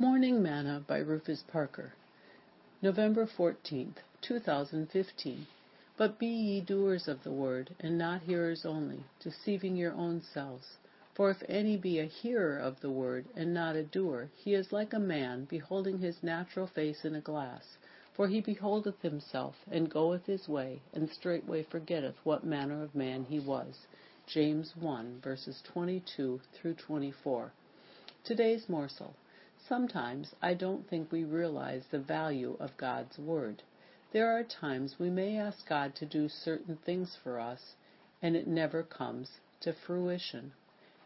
Morning Manna by Rufus Parker. November 14th, 2015. But be ye doers of the word, and not hearers only, deceiving your own selves. For if any be a hearer of the word, and not a doer, he is like a man beholding his natural face in a glass. For he beholdeth himself, and goeth his way, and straightway forgetteth what manner of man he was. James 1, verses 22 through 24. Today's morsel. Sometimes I don't think we realize the value of God's Word. There are times we may ask God to do certain things for us, and it never comes to fruition.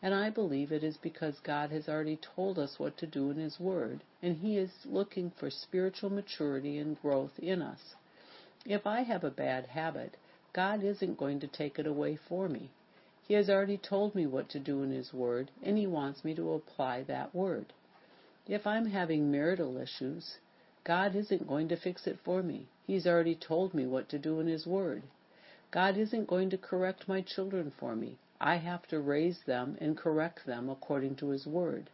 And I believe it is because God has already told us what to do in His Word, and He is looking for spiritual maturity and growth in us. If I have a bad habit, God isn't going to take it away for me. He has already told me what to do in His Word, and He wants me to apply that Word. If I'm having marital issues, God isn't going to fix it for me. He's already told me what to do in His Word. God isn't going to correct my children for me. I have to raise them and correct them according to His Word.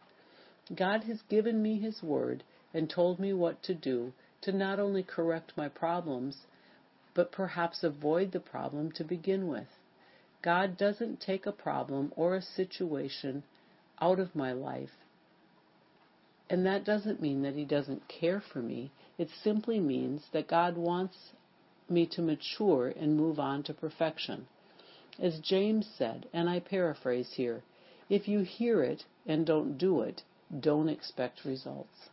God has given me His Word and told me what to do to not only correct my problems, but perhaps avoid the problem to begin with. God doesn't take a problem or a situation out of my life and that doesn't mean that He doesn't care for me. It simply means that God wants me to mature and move on to perfection. As James said, and I paraphrase here, if you hear it and don't do it, don't expect results.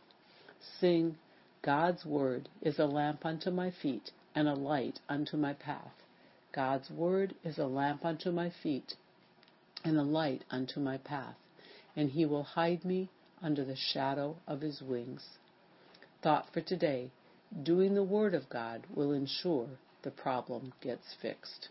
Sing, God's word is a lamp unto my feet and a light unto my path. God's word is a lamp unto my feet and a light unto my path, and he will hide me under the shadow of his wings. Thought for today doing the Word of God will ensure the problem gets fixed.